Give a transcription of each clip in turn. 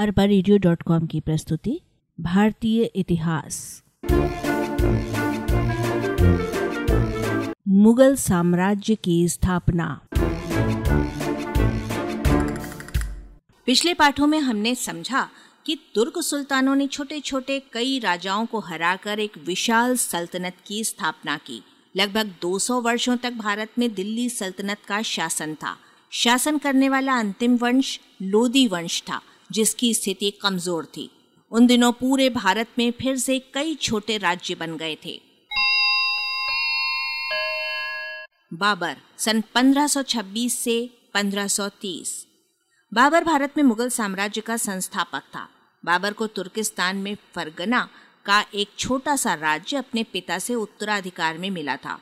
अरबा radio dot com की प्रस्तुति, भारतीय इतिहास। मुगल साम्राज्य की स्थापना। पिछले पाठों में हमने समझा कि तुर्क सुल्तानों ने छोटे छोटे कई राजाओं को हराकर एक विशाल सल्तनत की स्थापना की। लगभग 200 वर्षों तक भारत में दिल्ली सल्तनत का शासन था। शासन करने वाला अंतिम वंश लोदी वंश था। जिसकी स्थिति कमज़ोर थी। उन दिनों पूरे भारत में फिर से कई छोटे राज्य बन गए थे। बाबर, सन 1526 से 1530 बाबर भारत में मुगल साम्राज्य का संस्थापक था। बाबर को तुर्किस्तान में फरगना का एक छोटा सा राज्य अपने पिता से उत्तराधिकार में मिला था।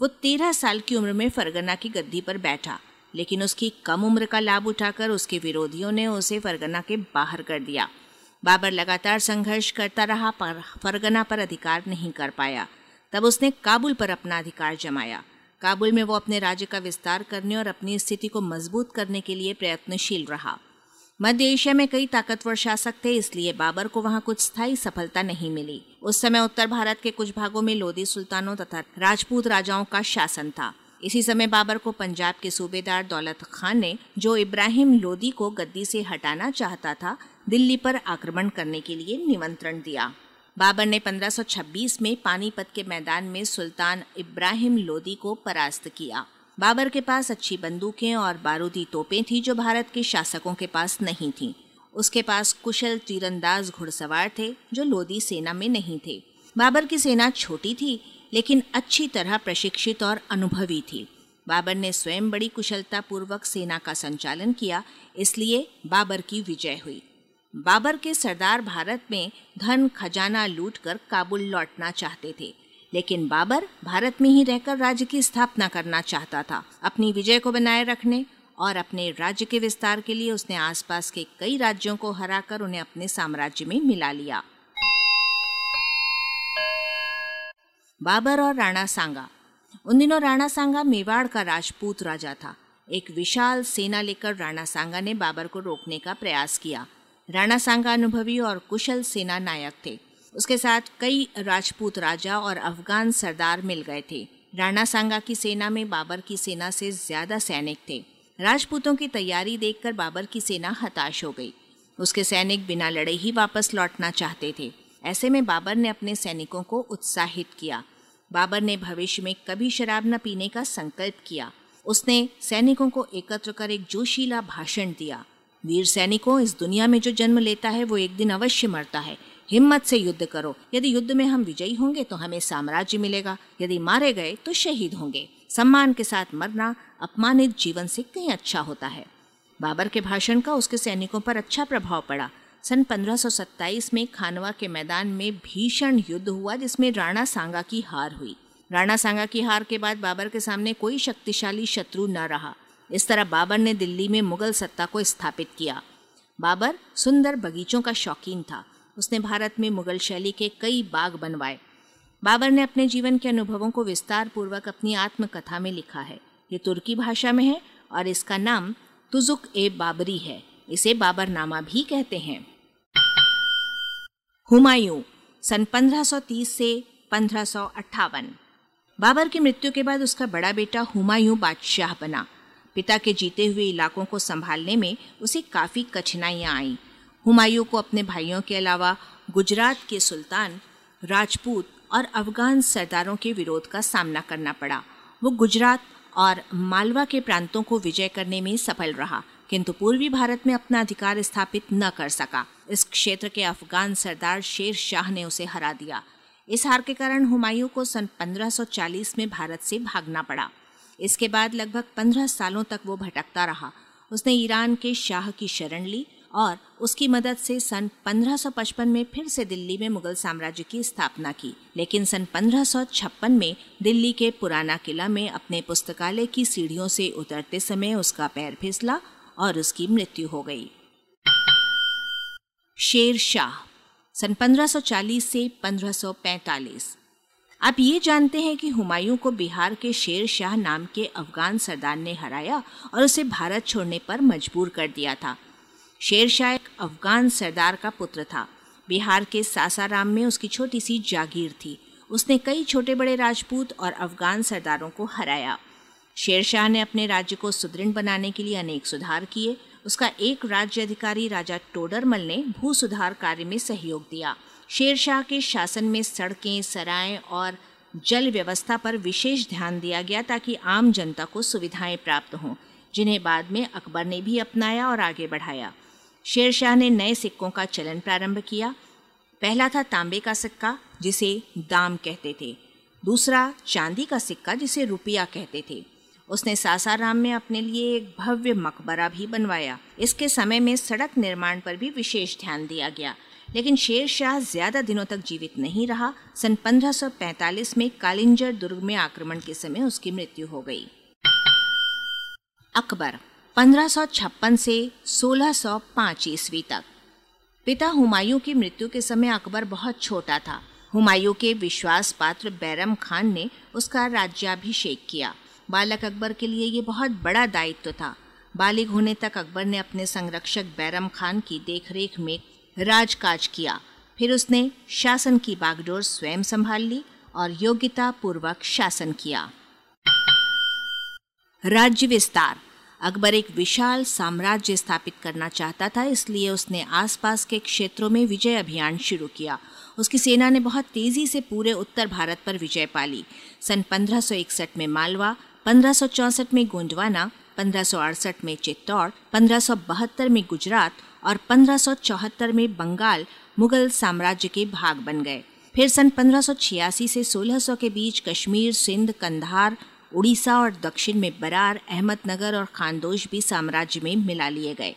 वो तेरह साल की उम्र में फरगना की गद्दी पर बैठा। लेकिन उसकी कम उम्र का लाभ उठाकर उसके विरोधियों ने उसे फरगना के बाहर कर दिया। बाबर लगातार संघर्ष करता रहा, पर फरगना पर अधिकार नहीं कर पाया। तब उसने काबुल पर अपना अधिकार जमाया। काबुल में वो अपने राज्य का विस्तार करने और अपनी स्थिति को मज़बूत करने के लिए प्रयत्नशील रहा। मध्य एशिया में कई ताकतवर शासक थे, इसलिए बाबर को वहाँ कुछ स्थायी सफलता नहीं मिली। उस समय उत्तर भारत के कुछ भागों में लोधी सुल्तानों तथा राजपूत राजाओं का शासन था। इसी समय बाबर को पंजाब के सूबेदार दौलत खान ने, जो इब्राहिम लोदी को गद्दी से हटाना चाहता था, दिल्ली पर आक्रमण करने के लिए निमंत्रण दिया। बाबर ने 1526 में पानीपत के मैदान में सुल्तान इब्राहिम लोदी को परास्त किया। बाबर के पास अच्छी बंदूकें और बारूदी तोपें थीं जो भारत के शासकों के पास नहीं थीं। उसके पास कुशल तीरंदाज घुड़सवार थे जो लोदी सेना में नहीं थे। बाबर की सेना छोटी थी लेकिन अच्छी तरह प्रशिक्षित और अनुभवी थी। बाबर ने स्वयं बड़ी कुशलता पूर्वक सेना का संचालन किया, इसलिए बाबर की विजय हुई। बाबर के सरदार भारत में धन खजाना लूटकर काबुल लौटना चाहते थे, लेकिन बाबर भारत में ही रहकर राज्य की स्थापना करना चाहता था, अपनी विजय को बनाए रखने और अपने राज्य के विस्तार के लिए उसने आसपास के कई राज्यों को हराकर उन्हें अपने साम्राज्य में मिला लिया। बाबर और राणा सांगा। उन दिनों राणा सांगा मेवाड़ का राजपूत राजा था। एक विशाल सेना लेकर राणा सांगा ने बाबर को रोकने का प्रयास किया। राणा सांगा अनुभवी और कुशल सेना नायक थे। उसके साथ कई राजपूत राजा और अफगान सरदार मिल गए थे। राणा सांगा की सेना में बाबर की सेना से ज़्यादा सैनिक थे। राजपूतों की तैयारी देखकर बाबर की सेना हताश हो गई। उसके सैनिक बिना लड़े ही वापस लौटना चाहते थे। ऐसे में बाबर ने अपने सैनिकों को उत्साहित किया। बाबर ने भविष्य में कभी शराब न पीने का संकल्प किया। उसने सैनिकों को एकत्र कर एक जोशीला भाषण दिया। वीर सैनिकों, इस दुनिया में जो जन्म लेता है, वो एक दिन अवश्य मरता है। हिम्मत से युद्ध करो। यदि युद्ध में हम विजयी होंगे तो हमें साम्राज्य मिलेगा। यदि मारे गए तो शहीद होंगे। सम्मान के साथ मरना अपमानित जीवन से कहीं अच्छा होता है। बाबर के भाषण का उसके सैनिकों पर अच्छा प्रभाव पड़ा। सन 1527 में खानवा के मैदान में भीषण युद्ध हुआ, जिसमें राणा सांगा की हार हुई। राणा सांगा की हार के बाद बाबर के सामने कोई शक्तिशाली शत्रु न रहा। इस तरह बाबर ने दिल्ली में मुगल सत्ता को स्थापित किया। बाबर सुंदर बगीचों का शौकीन था। उसने भारत में मुगल शैली के कई बाग बनवाए। बाबर ने अपने जीवन के अनुभवों को विस्तार पूर्वक अपनी आत्मकथा में लिखा है। ये तुर्की भाषा में है और इसका नाम तुजुक ए बाबरी है। इसे बाबरनामा भी कहते हैं। हुमायूं, सन 1530 से पंद्रह बाबर की मृत्यु के बाद उसका बड़ा बेटा हुमायूं बादशाह बना। पिता के जीते हुए इलाकों को संभालने में उसे काफ़ी कठिनाइयाँ आईं। हुमायूं को अपने भाइयों के अलावा गुजरात के सुल्तान, राजपूत और अफगान सरदारों के विरोध का सामना करना पड़ा। वो गुजरात और मालवा के प्रांतों को विजय करने में सफल रहा, किंतु पूर्वी भारत में अपना अधिकार स्थापित न कर सका। इस क्षेत्र के अफगान सरदार शेर शाह ने उसे हरा दिया। इस हार के कारण हुमायूं को सन 1540 में भारत से भागना पड़ा। इसके बाद लगभग पंद्रह सालों तक वो भटकता रहा। उसने ईरान के शाह की शरण ली और उसकी मदद से सन 1555 में फिर से दिल्ली में मुगल साम्राज्य की स्थापना की। लेकिन सन 1556 में दिल्ली के पुराना किला में अपने पुस्तकालय की सीढ़ियों से उतरते समय उसका पैर फिसला और उसकी मृत्यु हो गई। शेर शाह सन 1540 से 1545 आप ये जानते हैं कि हुमायूं को बिहार के शेर शाह नाम के अफगान सरदार ने हराया और उसे भारत छोड़ने पर मजबूर कर दिया था। शेर शाह एक अफगान सरदार का पुत्र था। बिहार के सासाराम में उसकी छोटी सी जागीर थी। उसने कई छोटे बड़े राजपूत और अफगान सरदारों को हराया। शेरशाह ने अपने राज्य को सुदृढ़ बनाने के लिए अनेक सुधार किए। उसका एक राज्य अधिकारी राजा टोडरमल ने भू सुधार कार्य में सहयोग दिया। शेरशाह के शासन में सड़कें, सराय और जल व्यवस्था पर विशेष ध्यान दिया गया ताकि आम जनता को सुविधाएँ प्राप्त हों, जिन्हें बाद में अकबर ने भी अपनाया और आगे बढ़ाया। शेरशाह ने नए सिक्कों का चलन प्रारंभ किया। पहला था तांबे का सिक्का, जिसे दाम कहते थे। दूसरा, चांदी का सिक्का, जिसे रुपया कहते थे। उसने सासाराम में अपने लिए एक भव्य मकबरा भी बनवाया। इसके समय में सड़क निर्माण पर भी विशेष ध्यान दिया गया। लेकिन शेर शाह ज़्यादा दिनों तक जीवित नहीं रहा। सन 1545 में कालिंजर दुर्ग में आक्रमण के समय उसकी मृत्यु हो गई। अकबर 1556 से 1605 ईस्वी तक। पिता हुमायूं की मृत्यु के समय अकबर बहुत छोटा था। हुमायूं के विश्वास पात्र बैरम खान ने उसका राज्याभिषेक किया। बालक अकबर के लिए ये बहुत बड़ा दायित्व था। बालिग होने तक अकबर ने अपने संरक्षक बैरम खान की देखरेख में राजकाज किया। फिर उसने शासन की बागडोर स्वयं संभाल ली और योग्यता पूर्वक शासन किया। राज्य विस्तार। अकबर एक विशाल साम्राज्य स्थापित करना चाहता था, इसलिए उसने आसपास के क्षेत्रों में विजय अभियान शुरू किया। उसकी सेना ने बहुत तेज़ी से पूरे उत्तर भारत पर विजय पाली। सन 1561 में मालवा पंद्रह में गोंडवाना, पंद्रह में चित्तौड़, पंद्रह में गुजरात और पंद्रह में बंगाल मुगल साम्राज्य के भाग बन गए। फिर सन 1586 से 1600 के बीच कश्मीर, सिंध, कंधार, उड़ीसा और दक्षिण में बरार, अहमदनगर और खानदोश भी साम्राज्य में मिला लिए गए।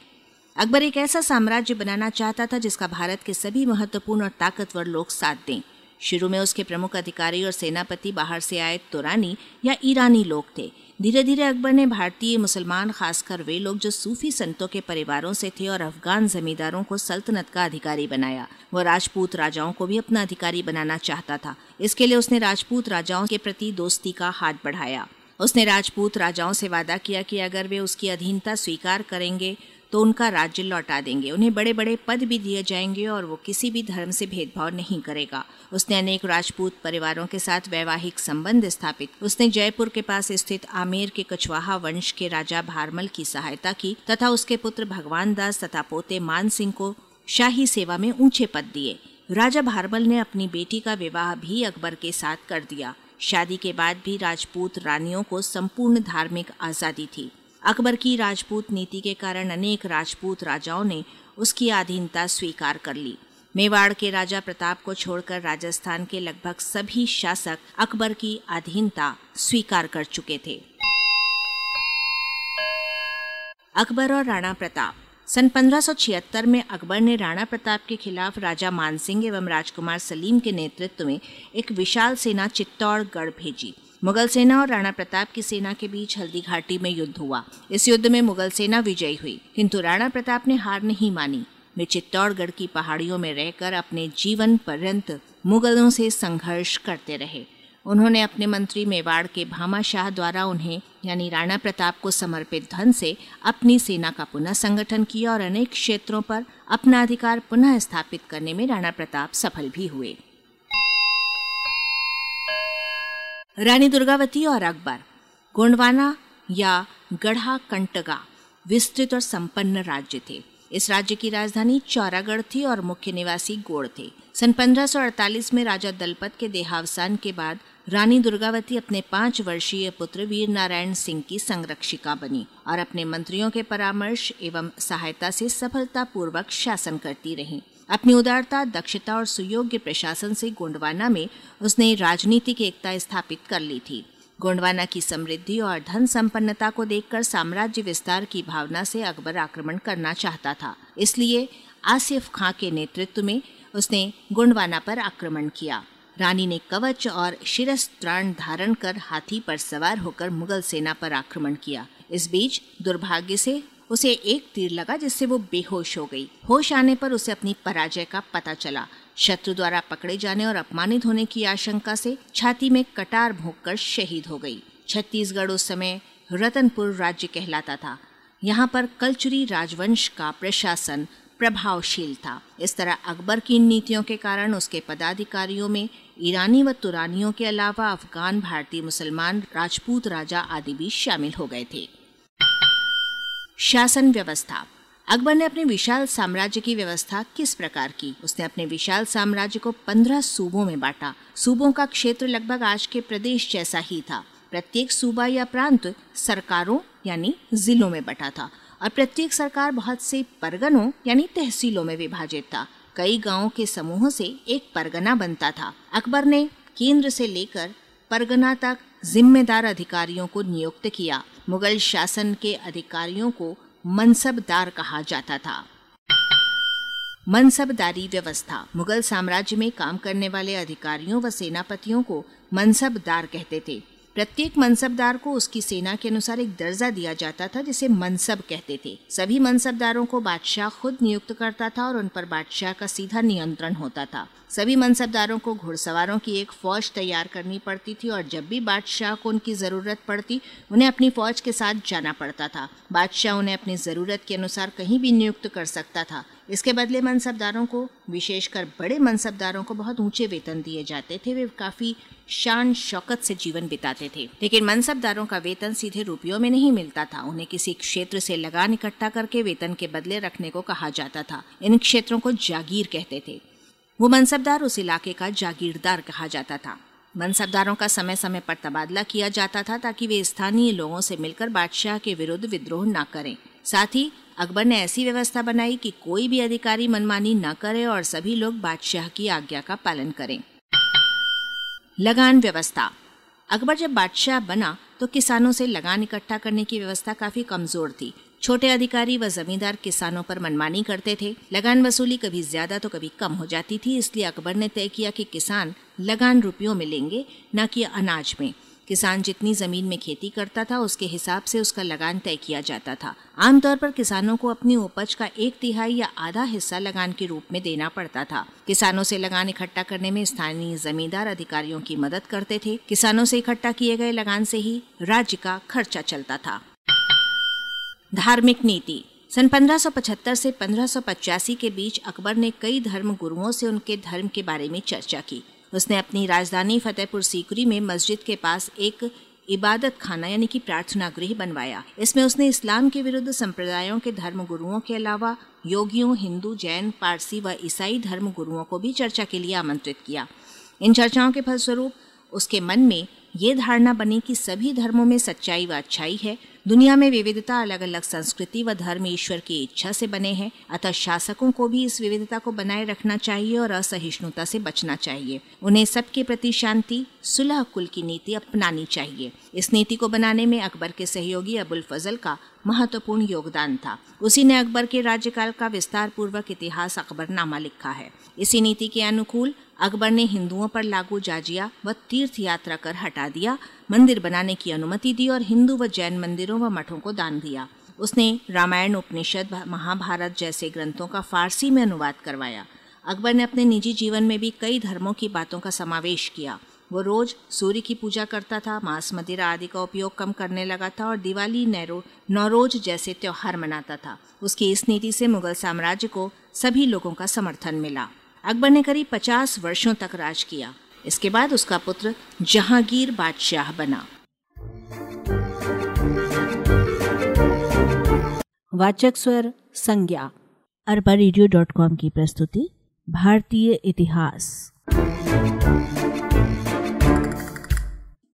अकबर एक ऐसा साम्राज्य बनाना चाहता था जिसका भारत के सभी महत्वपूर्ण और ताकतवर लोग साथ दें। शुरू में उसके प्रमुख अधिकारी और सेनापति बाहर से आए तुरानी या ईरानी लोग थे। धीरे धीरे अकबर ने भारतीय मुसलमान, खासकर वे लोग जो सूफी संतों के परिवारों से थे और अफगान जमींदारों को सल्तनत का अधिकारी बनाया, वह राजपूत राजाओं को भी अपना अधिकारी बनाना चाहता था। इसके लिए उसने राजपूत राजाओं के प्रति दोस्ती का हाथ बढ़ाया। उसने राजपूत राजाओं से वादा किया कि अगर वे उसकी अधीनता स्वीकार करेंगे तो उनका राज्य लौटा देंगे। उन्हें बड़े बड़े पद भी दिए जाएँगे और वो किसी भी धर्म से भेदभाव नहीं करेगा। उसने अनेक राजपूत परिवारों के साथ वैवाहिक संबंध स्थापित। उसने जयपुर के पास स्थित आमेर के कछवाहा वंश के राजा भारमल की सहायता की तथा उसके पुत्र भगवान दास तथा पोते मान सिंह को शाही सेवा में ऊँचे पद दिए। राजा भारमल ने अपनी बेटी का विवाह भी अकबर के साथ कर दिया। शादी के बाद भी राजपूत रानियों को संपूर्ण धार्मिक आज़ादी थी। अकबर की राजपूत नीति के कारण अनेक राजपूत राजाओं ने उसकी अधीनता स्वीकार कर ली। मेवाड़ के राजा प्रताप को छोड़कर राजस्थान के लगभग सभी शासक अकबर की अधीनता स्वीकार कर चुके थे। अकबर और राणा प्रताप। सन 1576 में अकबर ने राणा प्रताप के खिलाफ राजा मानसिंह एवं राजकुमार सलीम के नेतृत्व में एक विशाल सेना चित्तौड़गढ़ भेजी। मुगल सेना और राणा प्रताप की सेना के बीच हल्दी घाटी में युद्ध हुआ। इस युद्ध में मुगल सेना विजयी हुई। किंतु राणा प्रताप ने हार नहीं मानी। वे चित्तौड़गढ़ की पहाड़ियों में रहकर अपने जीवन पर्यंत मुगलों से संघर्ष करते रहे। उन्होंने अपने मंत्री मेवाड़ के भामा शाह द्वारा उन्हें, यानी राणा प्रताप को समर्पित धन से अपनी सेना का पुनः संगठन किया और अनेक क्षेत्रों पर अपना अधिकार पुनः स्थापित करने में राणा प्रताप सफल भी हुए। रानी दुर्गावती और अकबर, गोंडवाना या गढ़ा कंटगा विस्तृत और संपन्न राज्य थे। इस राज्य की राजधानी चौरागढ़ थी और मुख्य निवासी गोड़ थे। सन 1548 में राजा दलपत के देहावसान के बाद रानी दुर्गावती अपने पाँच वर्षीय पुत्र वीर नारायण सिंह की संरक्षिका बनी और अपने मंत्रियों के परामर्श एवं सहायता से सफलतापूर्वक शासन करती रही। अपनी उदारता, दक्षता और सुयोग्य प्रशासन से गोंडवाना में उसने राजनीतिक एकता स्थापित कर ली थी। गोंडवाना की समृद्धि और धन संपन्नता को देखकर साम्राज्य विस्तार की भावना से अकबर आक्रमण करना चाहता था। इसलिए आसिफ खां के नेतृत्व में उसने गोंडवाना पर आक्रमण किया। रानी ने कवच और शिरस त्राण धारण कर हाथी पर सवार होकर मुगल सेना पर आक्रमण किया। इस बीच दुर्भाग्य से उसे एक तीर लगा जिससे वो बेहोश हो गई। होश आने पर उसे अपनी पराजय का पता चला। शत्रु द्वारा पकड़े जाने और अपमानित होने की आशंका से छाती में कटार भोंक कर शहीद हो गई। छत्तीसगढ़ उस समय रतनपुर राज्य कहलाता था। यहाँ पर कलचुरी राजवंश का प्रशासन प्रभावशील था। इस तरह अकबर की नीतियों के कारण उसके पदाधिकारियों में ईरानी व तुरानियों के अलावा अफगान, भारतीय, मुसलमान, राजपूत, राजा आदि भी शामिल हो गए थे। शासन व्यवस्था। अकबर ने अपने विशाल साम्राज्य की व्यवस्था किस प्रकार की? उसने अपने विशाल साम्राज्य को पंद्रह सूबों में बांटा। सूबों का क्षेत्र लगभग आज के प्रदेश जैसा ही था। प्रत्येक सूबा या प्रांत सरकारों, यानी जिलों में बटा था और प्रत्येक सरकार बहुत से परगनों, यानी तहसीलों में विभाजित था। कई गाँवों के समूहों से एक परगना बनता था। अकबर ने केंद्र से लेकर परगना तक जिम्मेदार अधिकारियों को नियुक्त किया। मुगल शासन के अधिकारियों को मनसबदार कहा जाता था। मनसबदारी व्यवस्था। मुगल साम्राज्य में काम करने वाले अधिकारियों व सेनापतियों को मनसबदार कहते थे। प्रत्येक मनसबदार को उसकी सेना के अनुसार एक दर्जा दिया जाता था, जिसे मनसब कहते थे। सभी मनसबदारों को बादशाह खुद नियुक्त करता था और उन पर बादशाह का सीधा नियंत्रण होता था। सभी मनसबदारों को घुड़सवारों की एक फौज तैयार करनी पड़ती थी और जब भी बादशाह को उनकी ज़रूरत पड़ती, उन्हें अपनी फौज के साथ जाना पड़ता था। बादशाह उन्हें अपनी ज़रूरत के अनुसार कहीं भी नियुक्त कर सकता था। इसके बदले मनसबदारों को, विशेषकर बड़े मनसबदारों को बहुत ऊँचे वेतन दिए जाते थे। वे काफ़ी शान शौकत से जीवन बिताते थे। लेकिन मनसबदारों का वेतन सीधे रुपयों में नहीं मिलता था। उन्हें किसी क्षेत्र से लगान इकट्ठा करके वेतन के बदले रखने को कहा जाता था। इन क्षेत्रों को जागीर कहते थे। वो मनसबदार उस इलाके का जागीरदार कहा जाता था। मनसबदारों का समय समय पर तबादला किया जाता था ताकि वे स्थानीय लोगों से मिलकर बादशाह के विरुद्ध विद्रोह न करें। साथ ही अकबर ने ऐसी व्यवस्था बनाई कि कोई भी अधिकारी मनमानी न करे और सभी लोग बादशाह की आज्ञा का पालन करें। लगान व्यवस्था। अकबर जब बादशाह बना तो किसानों से लगान इकट्ठा करने की व्यवस्था काफ़ी कमज़ोर थी। छोटे अधिकारी व जमींदार किसानों पर मनमानी करते थे। लगान वसूली कभी ज़्यादा तो कभी कम हो जाती थी, इसलिए अकबर ने तय किया कि किसान लगान रुपयों में लेंगे, न कि अनाज में। किसान जितनी ज़मीन में खेती करता था, उसके हिसाब से उसका लगान तय किया जाता था। आमतौर पर किसानों को अपनी उपज का एक तिहाई या आधा हिस्सा लगान के रूप में देना पड़ता था। किसानों से लगान इकट्ठा करने में स्थानीय जमींदार अधिकारियों की मदद करते थे। किसानों से इकट्ठा किए गए लगान से ही राज्य का खर्चा चलता था। धार्मिक नीति। सन 1575 से 1585 के बीच अकबर ने कई धर्म गुरुओं से उनके धर्म के बारे में चर्चा की। उसने अपनी राजधानी फतेहपुर सीकरी में मस्जिद के पास एक इबादत खाना यानी कि प्रार्थना गृह बनवाया। इसमें उसने इस्लाम के विरुद्ध संप्रदायों के धर्म गुरुओं के अलावा योगियों, हिंदू, जैन, पारसी व ईसाई धर्म गुरुओं को भी चर्चा के लिए आमंत्रित किया। इन चर्चाओं के फलस्वरूप उसके मन में ये धारणा बनी कि सभी धर्मों में सच्चाई व अच्छाई है दुनिया में विविधता अलग अलग संस्कृति व धर्म ईश्वर की इच्छा से बने हैं। अतः शासकों को भी इस विविधता को बनाए रखना चाहिए और असहिष्णुता से बचना चाहिए। उन्हें सबके प्रति शांति, सुलह कुल की नीति अपनानी चाहिए। इस नीति को बनाने में अकबर के सहयोगी अबुल फजल का महत्वपूर्ण योगदान था। उसी ने अकबर के राज्यकाल का विस्तार पूर्वक इतिहास अकबरनामा लिखा है। इसी नीति के अनुकूल अकबर ने हिंदुओं पर लागू जाजिया व तीर्थ यात्रा कर हटा दिया, मंदिर बनाने की अनुमति दी और हिंदू व जैन मंदिरों व मठों को दान दिया। उसने रामायण, उपनिषद महाभारत जैसे ग्रंथों का फारसी में अनुवाद करवाया। अकबर ने अपने निजी जीवन में भी कई धर्मों की बातों का समावेश किया। वो रोज सूर्य की पूजा करता था, मांस मदिरा आदि का उपयोग कम करने लगा था और दिवाली, नैरो नौरोज जैसे त्यौहार मनाता था। उसकी इस नीति से मुगल साम्राज्य को सभी लोगों का समर्थन मिला। अकबर ने करीब पचास वर्षों तक राज किया। इसके बाद उसका पुत्र जहांगीर बादशाह बना। वाचक स्वर संज्ञा। अरबा रेडियो डॉट कॉम की प्रस्तुति, भारतीय इतिहास।